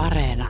Areena.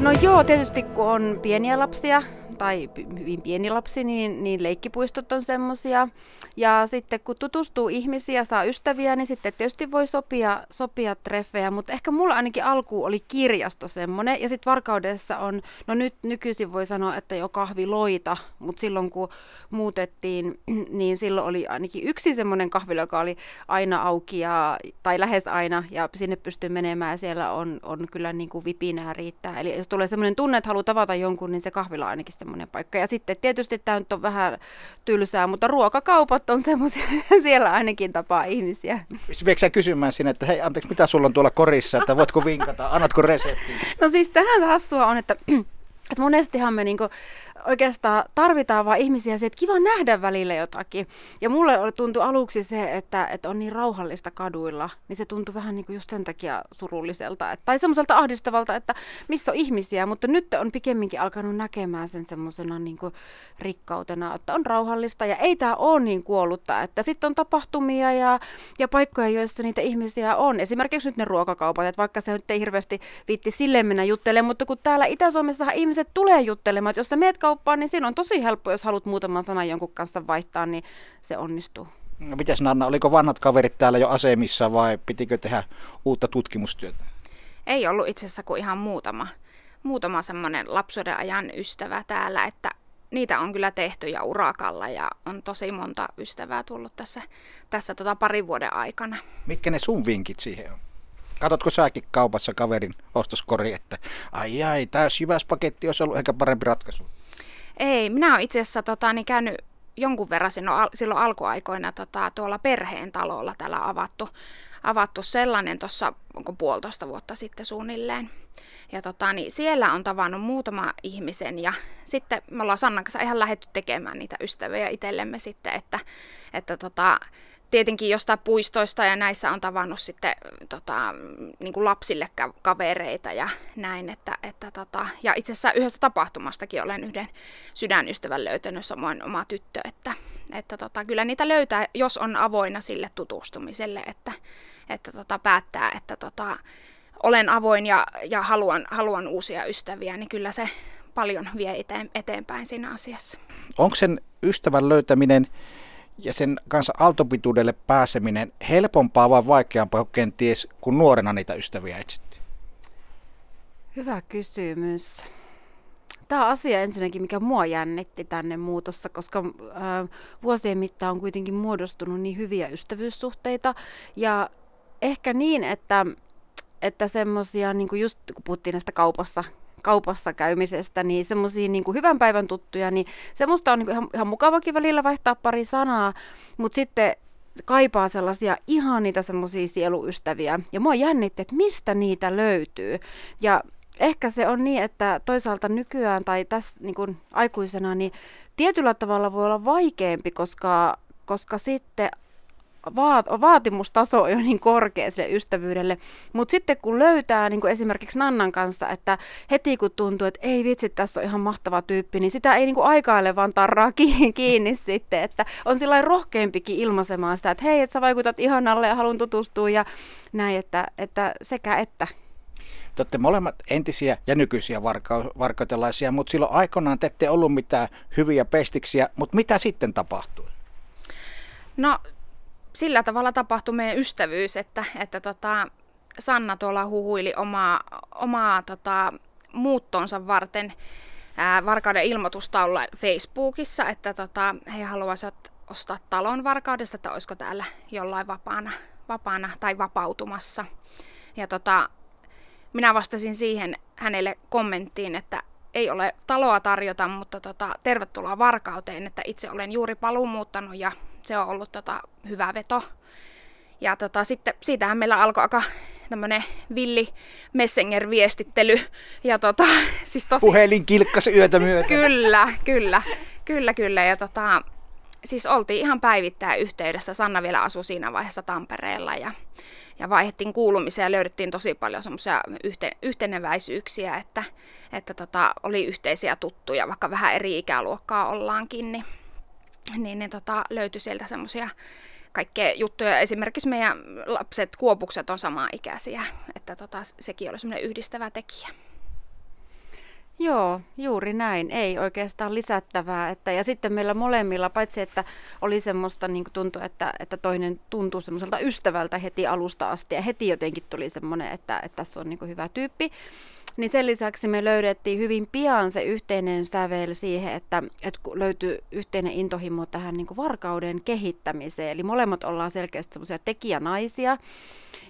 No joo, tietysti kun on pieniä lapsia, tai hyvin pieni lapsi, niin, niin leikkipuistot on semmoisia. Ja sitten kun tutustuu ihmisiä, saa ystäviä, niin sitten tietysti voi sopia, sopia treffejä. Mutta ehkä mulla ainakin alku oli kirjasto semmoinen. Ja sitten Varkaudessa on, no nyt nykyisin voi sanoa, että jo kahviloita. Mutta silloin kun muutettiin, niin silloin oli ainakin yksi semmoinen kahvilo, joka oli aina auki ja, tai lähes aina. Ja sinne pystyy menemään ja siellä on, on kyllä niin kuin vipinää riittää. Eli jos tulee semmoinen tunne, että haluaa tavata jonkun, niin se kahvila ainakin semmoinen paikka. Ja sitten tietysti tämä nyt on vähän tylsää, mutta ruokakaupat on semmoisia, siellä ainakin tapaa ihmisiä. Viekö sä kysymään sinne, että hei anteeksi, mitä sulla on tuolla korissa, että voitko vinkata, annatko reseptin? No siis tähän hassua on, että että monestihan me niinku oikeastaan tarvitaan vaan ihmisiä se, että kiva nähdä välillä jotakin. Ja mulle tuntui aluksi se, että, että on niin rauhallista kaduilla, niin se tuntui vähän niin kuin just sen takia surulliselta. Et, tai semmoiselta ahdistavalta, että missä on ihmisiä, mutta nyt on pikemminkin alkanut näkemään sen semmoisena niin rikkautena, että on rauhallista ja ei tämä ole niin kuollutta, että sitten on tapahtumia ja, ja paikkoja, joissa niitä ihmisiä on. Esimerkiksi nyt ne ruokakaupat, että vaikka se nyt ei hirveästi viitti sille mennä juttelemaan, mutta kun täällä Itä-Suomessa ihmiset tulee juttelemaan, että jos sä meet kauppaan, niin siinä on tosi helppo, jos haluat muutaman sanan jonkun kanssa vaihtaa, niin se onnistuu. No mites Nanna, oliko vanhat kaverit täällä jo asemissa vai pitikö tehdä uutta tutkimustyötä? Ei ollut itse asiassa kuin ihan muutama, muutama semmoinen lapsuuden ajan ystävä täällä, että niitä on kyllä tehty ja urakalla ja on tosi monta ystävää tullut tässä, tässä tota parin vuoden aikana. Mitkä ne sun vinkit siihen on? Katotko säkin kaupassa kaverin ostoskori, että ai ai, tämä paketti olisi ollut ehkä parempi ratkaisu? Ei, minä olen itse asiassa tota, niin käynyt jonkun verran silloin, silloin alkuaikoina tota, tuolla perheen talolla täällä avattu, avattu sellainen tuossa, puolitoista vuotta sitten suunnilleen. Ja tota, niin siellä on tavannut muutama ihmisen ja sitten me ollaan Sannan kanssa ihan lähdetty tekemään niitä ystäviä itsellemme sitten, että, että tota, tietenkin jostain puistoista ja näissä on tavannut sitten tota, niin kuin lapsille kavereita ja näin. Että, että tota, ja itse asiassa yhdestä tapahtumastakin olen yhden sydänystävän löytänyt, samoin oma tyttö. Että, että tota, kyllä niitä löytää, jos on avoinna sille tutustumiselle, että, että tota, päättää, että tota, olen avoin ja, ja haluan, haluan uusia ystäviä, niin kyllä se paljon vie eteen, eteenpäin siinä asiassa. Onko sen ystävän löytäminen ja sen kanssa aaltopituudelle pääseminen helpompaa vai vaikeampaa kenties, kun nuorena niitä ystäviä etsittiin? Hyvä kysymys. Tämä on asia ensinnäkin, mikä mua jännitti tänne muutossa, koska vuosien mittaan on kuitenkin muodostunut niin hyviä ystävyyssuhteita. Ja ehkä niin, että, että semmoisia, niin kuin just kun puhuttiin näistä kaupassa kaupassa käymisestä, niin semmoisia niin hyvän päivän tuttuja, niin semmoista on niin ihan, ihan mukavakin välillä vaihtaa pari sanaa, mutta sitten kaipaa sellaisia ihan niitä semmoisia sieluystäviä. Ja mua jännitti, että mistä niitä löytyy. Ja ehkä se on niin, että toisaalta nykyään tai tässä niin kuin aikuisena, niin tietyllä tavalla voi olla vaikeampi, koska, koska sitten vaat, vaatimustaso on jo niin korkea sille ystävyydelle. Mutta sitten kun löytää niin kuin esimerkiksi Nannan kanssa, että heti kun tuntuu, että ei vitsi, tässä on ihan mahtava tyyppi, niin sitä ei niin kuin aikaile vaan tarraa kiinni, kiinni sitten. Että on sillä rohkeampikin ilmaisemaan sitä, että hei, että sä vaikutat ihanalle ja haluan tutustua ja näin, että, että sekä että. Te olette molemmat entisiä ja nykyisiä varka- varkautelaisia, mutta silloin aikoinaan te ette ollut mitään hyviä pestiksiä, mutta mitä sitten tapahtui? No sillä tavalla tapahtui meidän ystävyys, että, että tota, Sanna tuolla huhuili omaa, omaa tota, muuttonsa varten ää, Varkauden ilmoitustaulla Facebookissa, että tota, he haluaisivat ostaa talon Varkaudesta, että olisiko täällä jollain vapaana, vapaana tai vapautumassa. Ja tota, minä vastasin siihen hänelle kommenttiin, että ei ole taloa tarjota, mutta tota, tervetuloa Varkauteen, että itse olen juuri paluumuuttanut ja se on ollut tota, hyvä veto. Ja tota, sitten siitähän meillä alkoi aika tämmönen villi Messenger-viestittely. Ja tota, siis tosi... Puhelin kilkkas yötä myötä. kyllä, kyllä, kyllä, kyllä. Ja tota, siis oltiin ihan päivittäin yhteydessä. Sanna vielä asui siinä vaiheessa Tampereella ja, ja vaihdettiin kuulumisia ja löydettiin tosi paljon semmoisia yhte, yhteneväisyyksiä, että, että tota, oli yhteisiä tuttuja, vaikka vähän eri ikäluokkaa ollaankin, niin niin, niin tota, löytyi sieltä semmoisia kaikkea juttuja. Esimerkiksi meidän lapset, kuopukset on samaa ikäisiä. Et että tota, sekin oli semmoinen yhdistävä tekijä. Joo, juuri näin. Ei oikeastaan lisättävää. Että, ja sitten meillä molemmilla, paitsi että oli semmoista niin tuntui, että, että toinen tuntui semmoiselta ystävältä heti alusta asti ja heti jotenkin tuli semmoinen, että, että tässä on niin hyvä tyyppi. Niin sen lisäksi me löydettiin hyvin pian se yhteinen sävel siihen, että, että löytyi yhteinen intohimo tähän niin varkauden kehittämiseen. Eli molemmat ollaan selkeästi semmoisia tekijänaisia.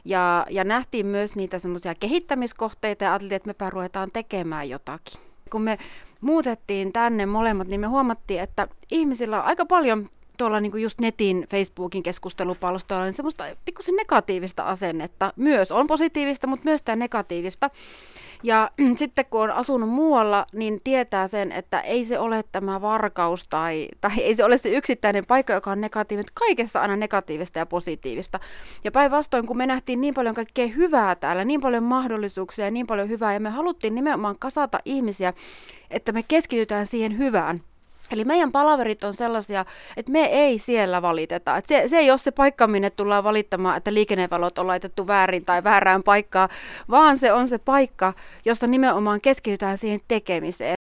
Ja, ja nähtiin myös niitä semmoisia kehittämiskohteita ja ajateltiin, että mepä ruvetaan tekemään jotakin. Kun me muutettiin tänne molemmat, niin me huomattiin, että ihmisillä on aika paljon tuolla niin just netin, Facebookin keskustelupalstoilla, niin semmoista pikkusen negatiivista asennetta myös. On positiivista, mutta myös tämä negatiivista. Ja sitten kun on asunut muualla, niin tietää sen, että ei se ole tämä varkaus tai, tai ei se ole se yksittäinen paikka, joka on negatiivinen. Kaikessa aina negatiivista ja positiivista. Ja päinvastoin, kun me nähtiin niin paljon kaikkea hyvää täällä, niin paljon mahdollisuuksia ja niin paljon hyvää, ja me haluttiin nimenomaan kasata ihmisiä, että me keskitytään siihen hyvään – Eli meidän palaverit on sellaisia, että me ei siellä valiteta. Että se, se ei ole se paikka, minne tullaan valittamaan, että liikennevalot on laitettu väärin tai väärään paikkaan, vaan se on se paikka, jossa nimenomaan keskitytään siihen tekemiseen.